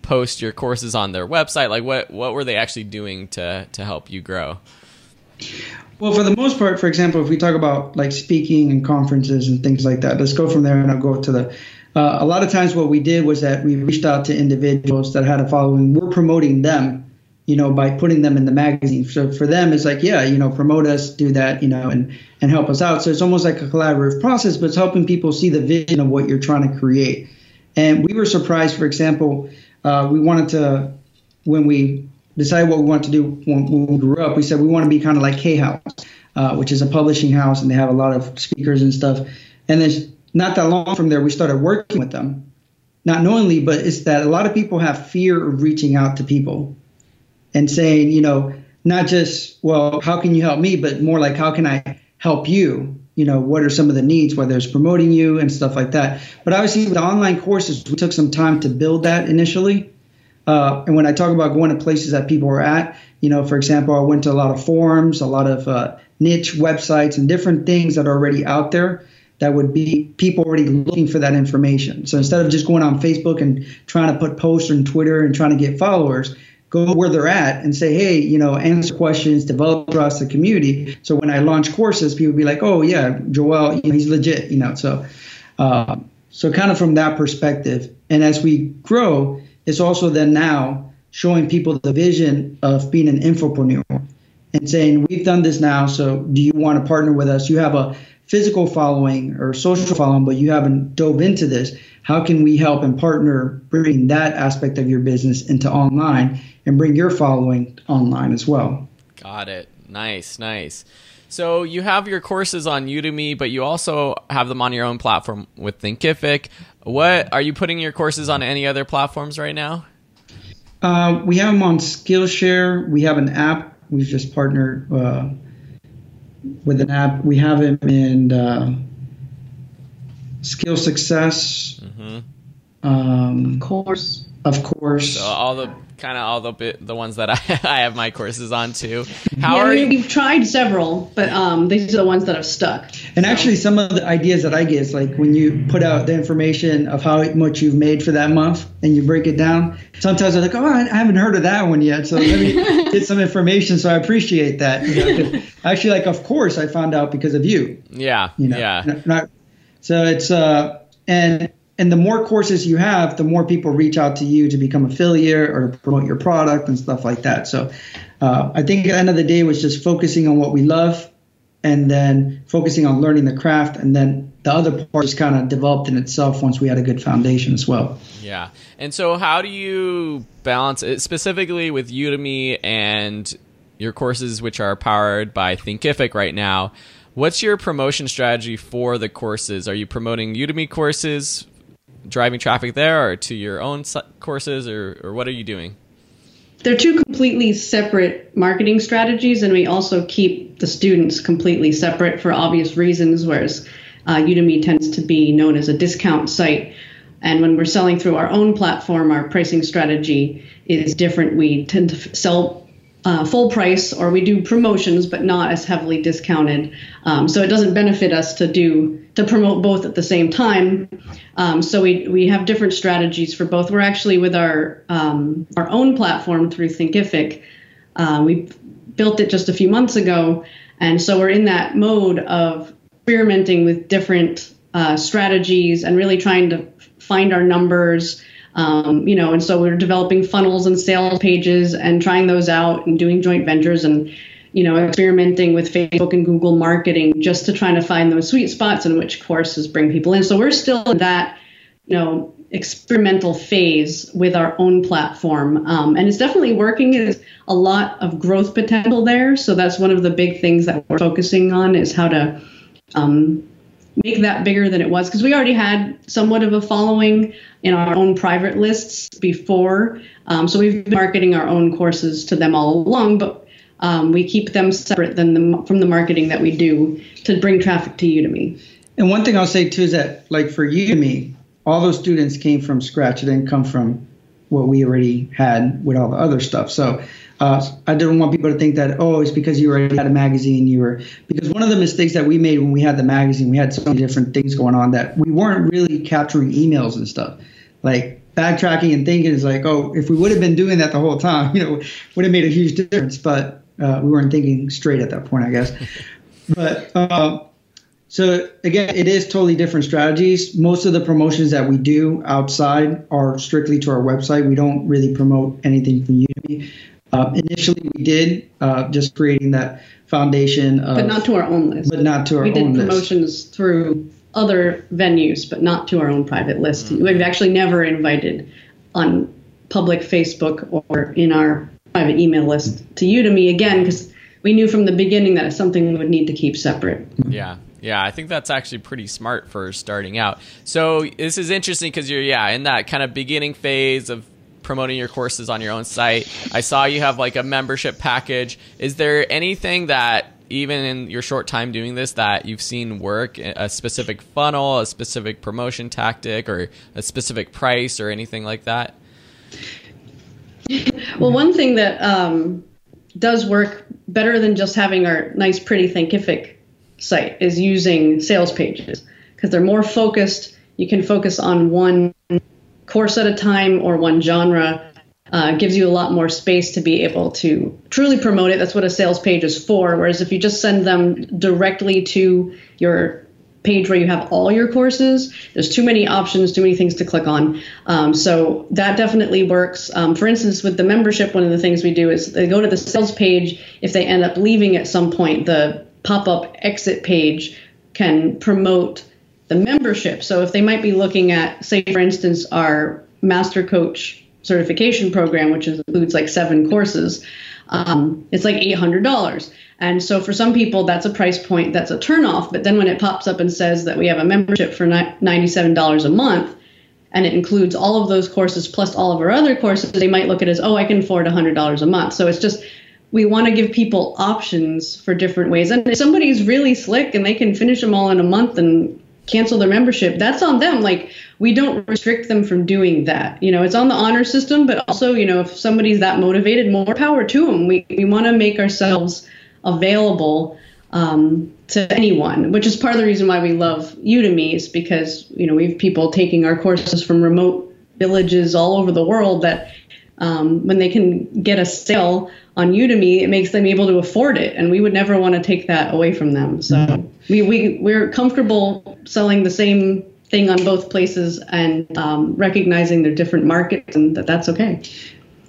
post your courses on their website? Like, what what were they actually doing to to help you grow? Well, for the most part, for example, if we talk about like speaking and conferences and things like that, let's go from there and I'll go to the uh, a lot of times what we did was that we reached out to individuals that had a following. We're promoting them, you know, by putting them in the magazine. So for them, it's like, yeah, you know, promote us, do that, you know, and and help us out. So it's almost like a collaborative process, but it's helping people see the vision of what you're trying to create. And we were surprised, for example, uh, we wanted to when we decided what we wanted to do when, we grew up. We said we want to be kind of like Hay House, uh, which is a publishing house, and they have a lot of speakers and stuff. And then not that long from there, we started working with them, not knowingly, but it's that a lot of people have fear of reaching out to people and saying, you know, not just, well, how can you help me, but more like, how can I help you? You know, what are some of the needs, whether it's promoting you and stuff like that. But obviously, with the online courses, we took some time to build that initially. Uh, and when I talk about going to places that people are at, you know, for example, I went to a lot of forums, a lot of uh, niche websites, and different things that are already out there that would be people already looking for that information. So instead of just going on Facebook and trying to put posts on Twitter and trying to get followers, go where they're at and say, hey, you know, answer questions, develop trust the community. So when I launch courses, people be like, oh yeah, Joeel, you know, he's legit, you know. So, uh, so kind of from that perspective, and as we grow, it's also then now showing people the vision of being an infopreneur and saying, we've done this now, so do you want to partner with us? You have a physical following or social following, but you haven't dove into this, how can we help and partner bring that aspect of your business into online and bring your following online as well? Got it. Nice, nice. So you have your courses on Udemy, but you also have them on your own platform with Thinkific. What are you putting your courses on any other platforms right now? Uh, we have them on Skillshare. We have an app. We've just partnered uh, with an app. We have him in uh, skill success. Mm-hmm. Um, Of course. of course. So all the kind of all the bit, the ones that I, <laughs> I have my courses on too. How yeah, are we, you? we've tried several, but um, these are the ones that have stuck. And So- actually, some of the ideas that I get is like when you put out the information of how much you've made for that month and you break it down. Sometimes I'm like, oh, I haven't heard of that one yet. So let me <laughs> get some information. So I appreciate that. You know, 'cause actually, like, of course, I found out because of you. Yeah, You know, yeah, Not- not- so it's uh, and and the more courses you have, the more people reach out to you to become affiliate or promote your product and stuff like that. So uh, I think at the end of the day, it was just focusing on what we love and then focusing on learning the craft, and then the other part just kind of developed in itself once we had a good foundation as well. yeah. And so, how do you balance it specifically with Udemy and your courses, which are powered by Thinkific right now? What's your promotion strategy for the courses? Are you promoting Udemy courses, driving traffic there, or to your own courses, or, or what are you doing? They're two completely separate marketing strategies, and we also keep the students completely separate for obvious reasons. Whereas uh, Udemy tends to be known as a discount site, and when we're selling through our own platform, our pricing strategy is different. We tend to sell uh, full price, or we do promotions, but not as heavily discounted. Um, so it doesn't benefit us to do to promote both at the same time. Um, so we we have different strategies for both. We're actually with our um, our own platform through Thinkific. Uh, we built it just a few months ago, and so we're in that mode of experimenting with different uh, strategies and really trying to find our numbers. Um, you know, and so we're developing funnels and sales pages and trying those out and doing joint ventures and you know experimenting with Facebook and Google marketing just to try to find those sweet spots in which courses bring people in. So we're still in that you know experimental phase with our own platform. Um, and it's definitely working. There's a lot of growth potential there. So that's one of the big things that we're focusing on is how to um, make that bigger than it was because we already had somewhat of a following in our own private lists before um, so we've been marketing our own courses to them all along but um, we keep them separate than the, from the marketing that we do to bring traffic to udemy And one thing I'll say too is that, like for Udemy, all those students came from scratch. It didn't come from what we already had with all the other stuff. So uh, I didn't want people to think that oh, it's because you already had a magazine. You were because one of the mistakes that we made when we had the magazine, we had so many different things going on that we weren't really capturing emails and stuff. Like backtracking and thinking is like, oh, if we would have been doing that the whole time, <laughs> you know, would have made a huge difference. But uh, we weren't thinking straight at that point, I guess. <laughs> but uh, so again, it is totally different strategies. Most of the promotions that we do outside are strictly to our website. We don't really promote anything from Udemy. Uh, initially, we did uh, just creating that foundation, of, but not to our own list but not to our we did own list. promotions through other venues, but not to our own private list. Mm-hmm. We've actually never invited on public Facebook or in our private email list to Udemy again because we knew from the beginning that it's something we would need to keep separate. Yeah. Yeah, I think that's actually pretty smart for starting out. So this is interesting because you're yeah in that kind of beginning phase of promoting your courses on your own site. I saw you have like a membership package. Is there anything that even in your short time doing this that you've seen work a specific funnel, a specific promotion tactic or a specific price or anything like that? <laughs> Well, one thing that um, does work better than just having our nice, pretty Thinkific site is using sales pages because they're more focused. You can focus on one course at a time or one genre. Uh, gives you a lot more space to be able to truly promote it. That's what a sales page is for. Whereas if you just send them directly to your page where you have all your courses, there's too many options, too many things to click on. Um, so that definitely works. Um, for instance, with the membership, one of the things we do is they go to the sales page. If they end up leaving at some point, the pop up exit page can promote the membership. So if they might be looking at, say, for instance, our Master Coach certification program, which includes like seven courses, um, it's like $800. And so for some people, that's a price point that's a turnoff. But then when it pops up and says that we have a membership for $97 a month, and it includes all of those courses plus all of our other courses, they might look at it as, oh, I can afford $100 a month. So it's just we want to give people options for different ways. And if somebody's really slick and they can finish them all in a month and cancel their membership, that's on them. Like we don't restrict them from doing that. You know, it's on the honor system, but also, you know, if somebody's that motivated, more power to them. We we want to make ourselves available um, to anyone, which is part of the reason why we love Udemy is because you know we have people taking our courses from remote villages all over the world that um, when they can get a sale on Udemy, it makes them able to afford it, and we would never want to take that away from them. So mm-hmm. we we we're comfortable selling the same thing on both places and um, recognizing their different markets, and that that's okay.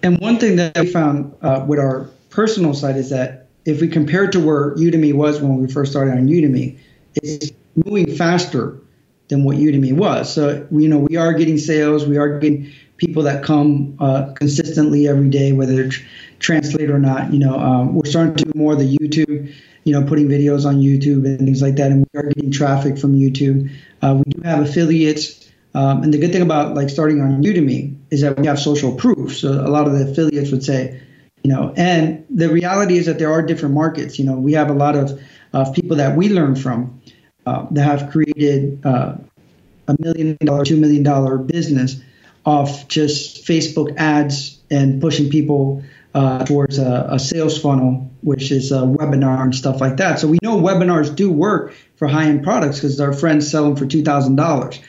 And one thing that we found uh, with our personal site is that if we compare it to where Udemy was when we first started on Udemy, it's moving faster than what Udemy was. So you know we are getting sales, we are getting people that come uh, consistently every day, whether translate or not. You know, um, we're starting to do more of the YouTube, you know, putting videos on YouTube and things like that, and we are getting traffic from YouTube. Uh, we do have affiliates. Um, and the good thing about like starting on Udemy is that we have social proof. So a lot of the affiliates would say, you know and the reality is that there are different markets you know we have a lot of of people that we learn from uh, that have created uh, a million dollar two million dollar business off just facebook ads and pushing people uh, towards a, a, sales funnel which is a webinar and stuff like that so we know webinars do work for high-end products because our friends sell them for $2000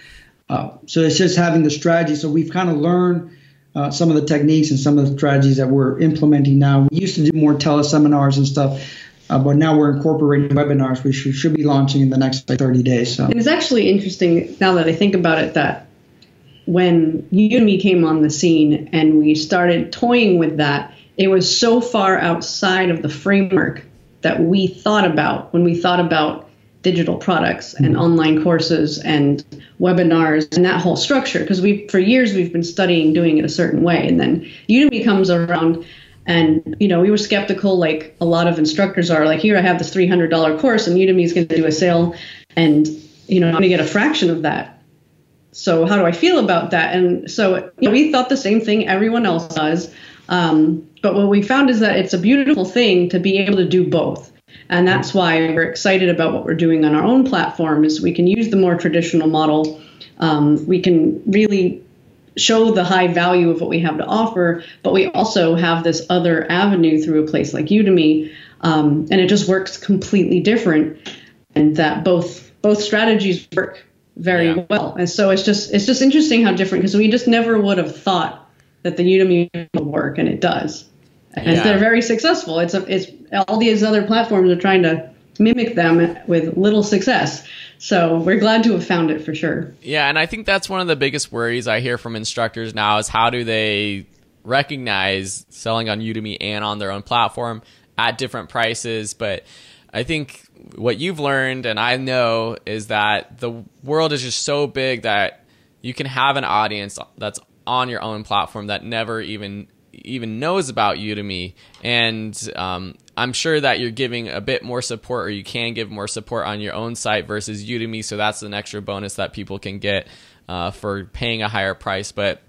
uh, so it's just having the strategy so we've kind of learned uh, some of the techniques and some of the strategies that we're implementing now. We used to do more teleseminars and stuff, uh, but now we're incorporating webinars. We should, should be launching in the next like 30 days. So. It's actually interesting now that I think about it that when Udemy came on the scene and we started toying with that, it was so far outside of the framework that we thought about when we thought about digital products and mm-hmm. online courses and webinars and that whole structure. Because we for years we've been studying doing it a certain way. And then udemy comes around and you know we were skeptical like a lot of instructors are like here i have this $300 course and udemy is going to do a sale. And you know i'm going to get a fraction of that. So how do i feel about that? And so you know, we thought the same thing everyone else does um, but what we found is that it's a beautiful thing to be able to do both and that's why we're excited about what we're doing on our own platform is we can use the more traditional model. Um, we can really show the high value of what we have to offer, but we also have this other avenue through a place like Udemy, um, and it just works completely different. And that both both strategies work very yeah. well. And so it's just it's just interesting how different because we just never would have thought that the Udemy will work, and it does and yeah. they're very successful. It's a, it's all these other platforms are trying to mimic them with little success. So we're glad to have found it for sure. Yeah, and I think that's one of the biggest worries I hear from instructors now is how do they recognize selling on Udemy and on their own platform at different prices, but I think what you've learned and I know is that the world is just so big that you can have an audience that's on your own platform that never even even knows about Udemy. And um, I'm sure that you're giving a bit more support, or you can give more support on your own site versus Udemy. So that's an extra bonus that people can get uh, for paying a higher price. But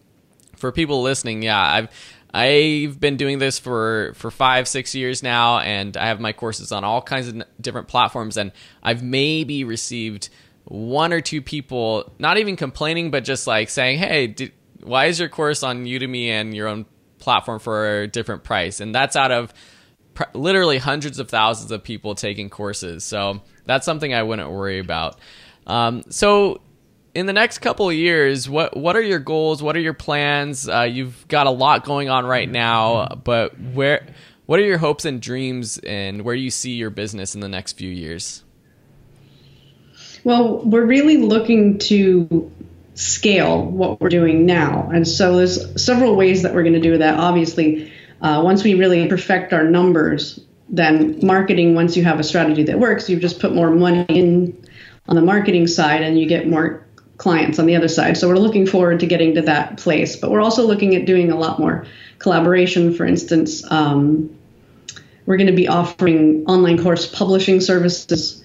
for people listening, yeah, I've I've been doing this for for five six years now, and I have my courses on all kinds of different platforms, and I've maybe received one or two people not even complaining, but just like saying, "Hey, did, why is your course on Udemy and your own platform for a different price. And that's out of pr- literally hundreds of thousands of people taking courses. So that's something I wouldn't worry about. Um, so in the next couple of years, what what are your goals? What are your plans? Uh, you've got a lot going on right now, but where what are your hopes and dreams, and where do you see your business in the next few years? Well, we're really looking to scale what we're doing now. And so there's several ways that we're going to do that. Obviously, uh, once we really perfect our numbers, then marketing, once you have a strategy that works, you just put more money in on the marketing side and you get more clients on the other side. So we're looking forward to getting to that place. But we're also looking at doing a lot more collaboration. For instance, um, we're going to be offering online course publishing services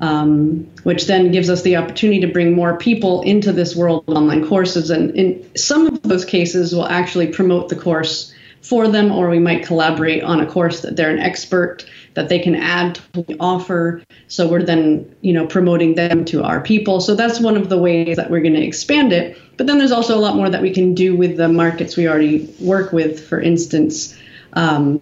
um, which then gives us the opportunity to bring more people into this world of online courses. And in some of those cases, we'll actually promote the course for them, or we might collaborate on a course that they're an expert that they can add to what we offer. So we're then, you know, promoting them to our people. So that's one of the ways that we're going to expand it. But then there's also a lot more that we can do with the markets we already work with. For instance, um,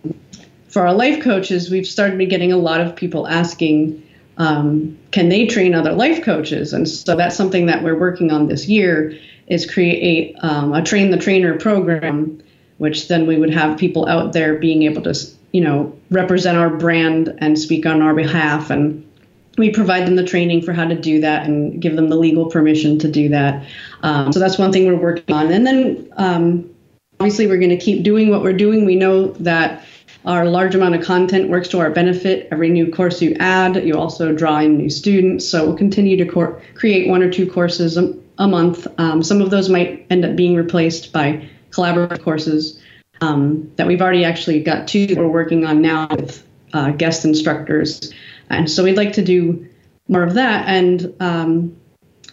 for our life coaches, we've started getting a lot of people asking, um, can they train other life coaches? And so that's something that we're working on this year is create a, um, a train the trainer program, which then we would have people out there being able to, you know, represent our brand and speak on our behalf. And we provide them the training for how to do that and give them the legal permission to do that. Um, so that's one thing we're working on. And then um, obviously we're going to keep doing what we're doing. We know that our large amount of content works to our benefit. Every new course you add, you also draw in new students. So we'll continue to cor- create one or two courses a, a month. Um, some of those might end up being replaced by collaborative courses um, that we've already actually got two that we're working on now with uh, guest instructors. And so we'd like to do more of that. And um,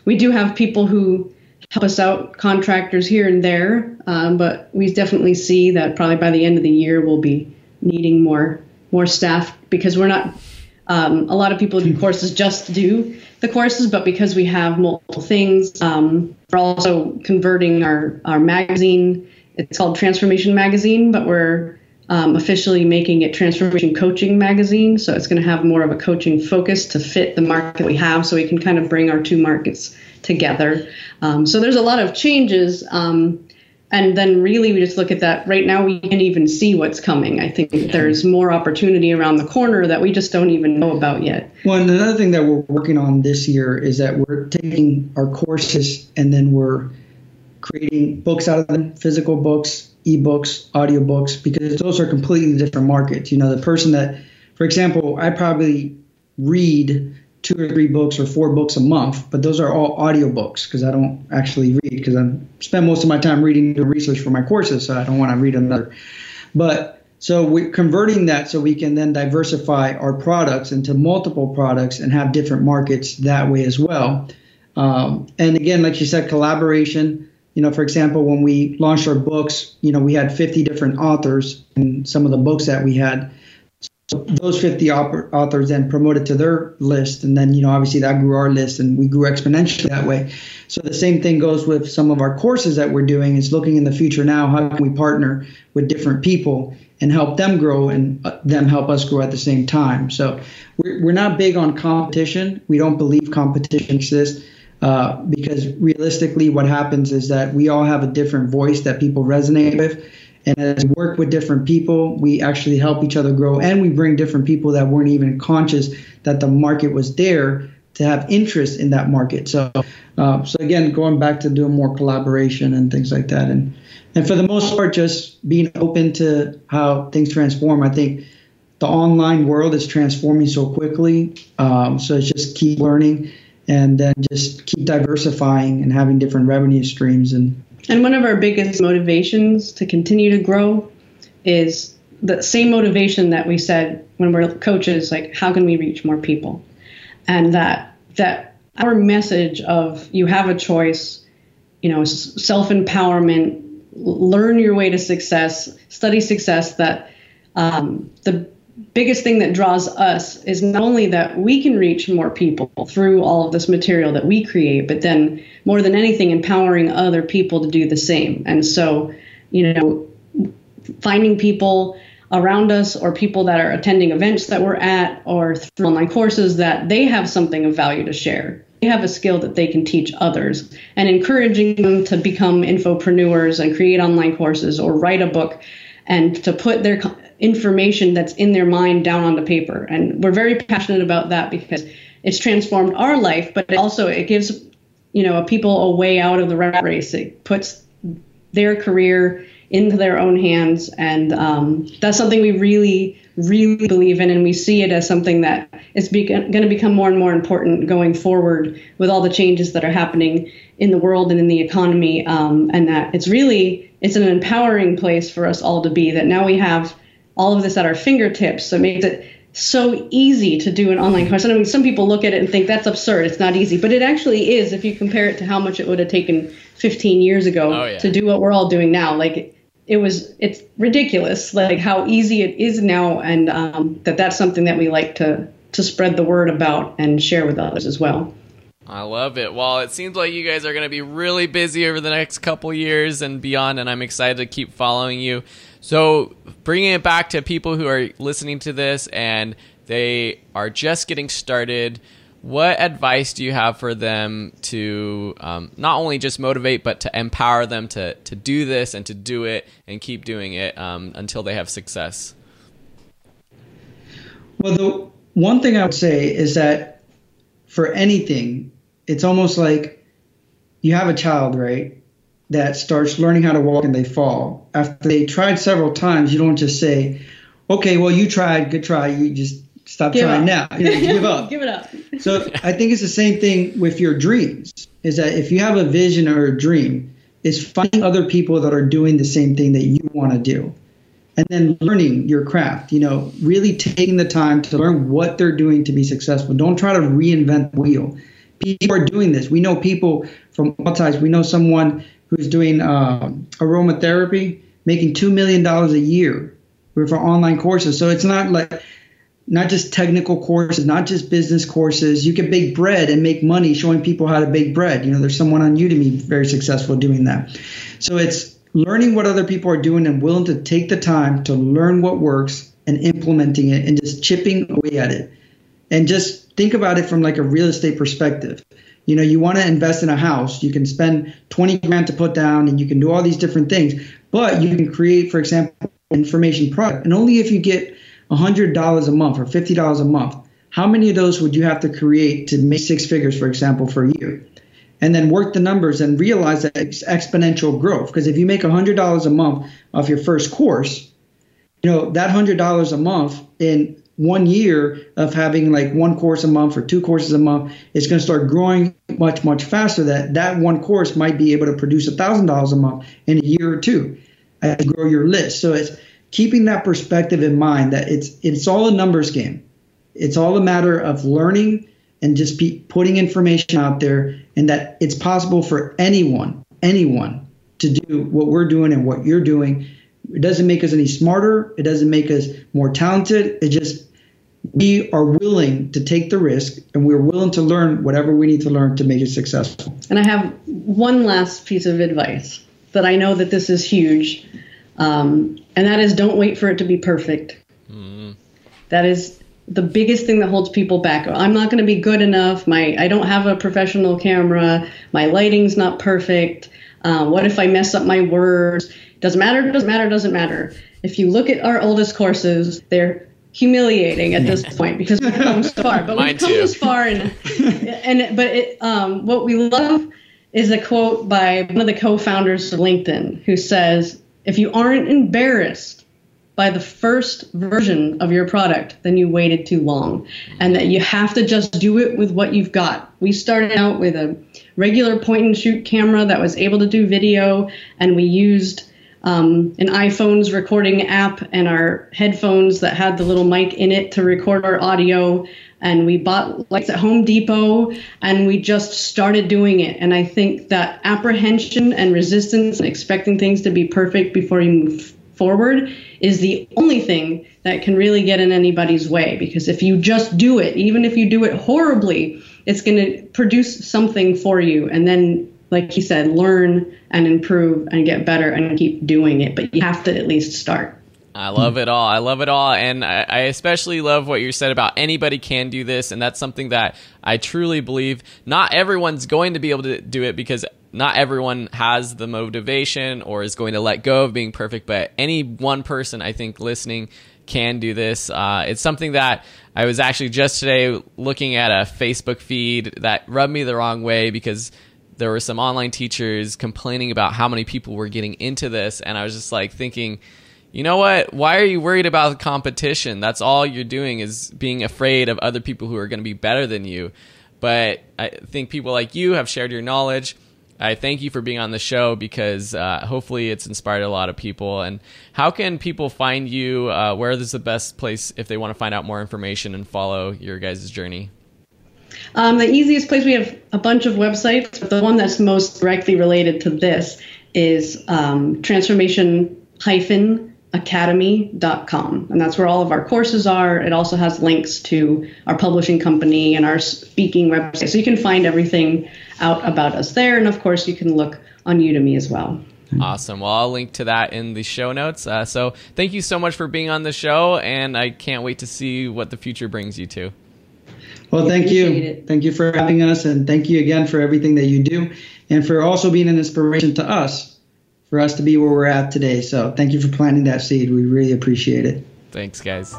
we do have people who help us out, contractors here and there, um, but we definitely see that probably by the end of the year we'll be needing more more staff because we're not um, a lot of people do courses just to do the courses, but because we have multiple things, um, we're also converting our our magazine. It's called Transformation Magazine, but we're um, officially making it Transformation Coaching Magazine. So it's going to have more of a coaching focus to fit the market we have, so we can kind of bring our two markets together. Um, so there's a lot of changes. Um, and then really we just look at that right now we can't even see what's coming. I think there's more opportunity around the corner that we just don't even know about yet. Well another thing that we're working on this year is that we're taking our courses and then we're creating books out of them physical books ebooks audiobooks because those are completely different markets. You know the person that for example i probably read two or three books or four books a month, but those are all audiobooks because I don't actually read because I spend most of my time reading the research for my courses, so I don't want to read another. But so we're converting that so we can then diversify our products into multiple products and have different markets that way as well. Um, and again, like you said, collaboration. You know, for example, when we launched our books, you know, we had 50 different authors and some of the books that we had those 50 authors then promoted to their list and then you know obviously that grew our list and we grew exponentially that way. So the same thing goes with some of our courses that we're doing. Is looking in the future now how can we partner with different people and help them grow and uh, them help us grow at the same time? So we're, we're not big on competition. We don't believe competition exists uh, because realistically what happens is that we all have a different voice that people resonate with and as we work with different people, we actually help each other grow and we bring different people that weren't even conscious that the market was there to have interest in that market. So, uh, so again, going back to doing more collaboration and things like that. And, and for the most part, just being open to how things transform. I think the online world is transforming so quickly. Um, so it's just keep learning and then just keep diversifying and having different revenue streams and and one of our biggest motivations to continue to grow is the same motivation that we said when we're coaches, like how can we reach more people? And that that our message of you have a choice, you know, self-empowerment, learn your way to success, study success, that um, the biggest thing that draws us is not only that we can reach more people through all of this material that we create, but then more than anything, empowering other people to do the same. And so, you know, finding people around us or people that are attending events that we're at or through online courses that they have something of value to share. They have a skill that they can teach others and encouraging them to become infopreneurs and create online courses or write a book and to put their information that's in their mind down on the paper. And we're very passionate about that because it's transformed our life, but it also it gives you know people a way out of the rat race. It puts their career into their own hands, and um, that's something we really, really believe in, and we see it as something that is be- going to become more and more important going forward with all the changes that are happening in the world and in the economy, um, and that it's really it's an empowering place for us all to be. That now we have all of this at our fingertips. So it makes it so easy to do an online course. And I mean, some people look at it and think that's absurd. It's not easy, but it actually is if you compare it to how much it would have taken 15 years ago oh, yeah. to do what we're all doing now. Like it was it's ridiculous like how easy it is now and um, that that's something that we like to to spread the word about and share with others as well I love it. Well, it seems like you guys are going to be really busy over the next couple years and beyond, and I'm excited to keep following you. So, bringing it back to people who are listening to this and they are just getting started, what advice do you have for them to um, not only just motivate, but to empower them to, to do this and to do it and keep doing it um, until they have success? Well, the one thing I would say is that for anything, it's almost like you have a child, right, that starts learning how to walk and they fall. After they tried several times, you don't just say, okay, well, you tried, good try. You just stop Give trying up. now. You know, give up. <laughs> give it up So I think it's the same thing with your dreams. Is that if you have a vision or a dream, is finding other people that are doing the same thing that you want to do, and then learning your craft. You know, really taking the time to learn what they're doing to be successful. Don't try to reinvent the wheel. People are doing this. We know people from all types. We know someone who's doing um, aromatherapy, making two million dollars a year our online courses. So it's not like not just technical courses, not just business courses. You can bake bread and make money showing people how to bake bread. You know, there's someone on Udemy very successful doing that. So it's learning what other people are doing and willing to take the time to learn what works and implementing it and just chipping away at it. And just think about it from like a real estate perspective. You know, you want to invest in a house, you can spend 20 grand to put down and you can do all these different things, but you can create, for example, information product. And only if you get $100 a month or $50 a month, how many of those would you have to create to make six figures, for example, for a year? And then work the numbers and realize that it's exponential growth. Because if you make $100 a month off your first course, you know, that $100 a month in one year of having like one course a month or two courses a month is going to start growing much, much faster. That that one course might be able to produce a $1,000 a month in a year or two as you grow your list. So it's keeping that perspective in mind that it's it's all a numbers game. It's all a matter of learning and just putting information out there, and that it's possible for anyone, anyone, to do what we're doing and what you're doing. It doesn't make us any smarter. It doesn't make us more talented. It just we are willing to take the risk and we're willing to learn whatever we need to learn to make it successful. And I have one last piece of advice that I know that this is huge, um, and that is don't wait for it to be perfect. That is the biggest thing that holds people back. I'm not going to be good enough. My I don't have a professional camera. My lighting's not perfect. Uh, what if I mess up my words? Doesn't matter. Doesn't matter. Doesn't matter. If you look at our oldest courses, they're humiliating at this point because we've come so far. But Mine we've come too. this far, and and but it, um, what we love is a quote by one of the co-founders of LinkedIn who says, "If you aren't embarrassed by the first version of your product, then you waited too long, and that you have to just do it with what you've got." We started out with a regular point and shoot camera that was able to do video, and we used um, an iPhone's recording app and our headphones that had the little mic in it to record our audio. And we bought lights at Home Depot and we just started doing it. And I think that apprehension and resistance and expecting things to be perfect before you move forward is the only thing that can really get in anybody's way. Because if you just do it, even if you do it horribly, it's going to produce something for you. And then like you said, learn and improve and get better and keep doing it. But you have to at least start. I love it all. I love it all. And I, I especially love what you said about anybody can do this. And that's something that I truly believe not everyone's going to be able to do it because not everyone has the motivation or is going to let go of being perfect. But any one person, I think, listening can do this. Uh, it's something that I was actually just today looking at a Facebook feed that rubbed me the wrong way because there were some online teachers complaining about how many people were getting into this. And I was just like thinking, you know what? Why are you worried about the competition? That's all you're doing is being afraid of other people who are going to be better than you. But I think people like you have shared your knowledge. I thank you for being on the show because uh, hopefully it's inspired a lot of people. And how can people find you? Uh, where is the best place if they want to find out more information and follow your guys' journey? Um, the easiest place we have a bunch of websites, but the one that's most directly related to this is um, hyphen academy.com and that's where all of our courses are it also has links to our publishing company and our speaking website so you can find everything out about us there and of course you can look on udemy as well Awesome. Well, I'll link to that in the show notes. Uh, so thank you so much for being on the show, and I can't wait to see what the future brings you to. Well, thank you. Thank you for having us, and thank you again for everything that you do, and for also being an inspiration to us, for us to be where we're at today. So thank you for planting that seed. We really appreciate it. Thanks, guys.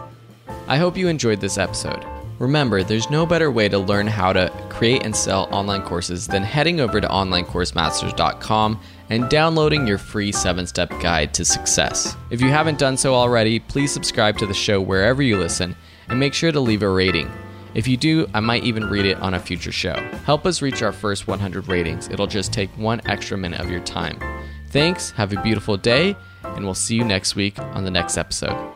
I hope you enjoyed this episode. Remember, there's no better way to learn how to create and sell online courses than heading over to onlinecoursemasters.com and downloading your free 7 step guide to success. If you haven't done so already, please subscribe to the show wherever you listen and make sure to leave a rating. If you do, I might even read it on a future show. Help us reach our first 100 ratings. It'll just take one extra minute of your time. Thanks, have a beautiful day, and we'll see you next week on the next episode.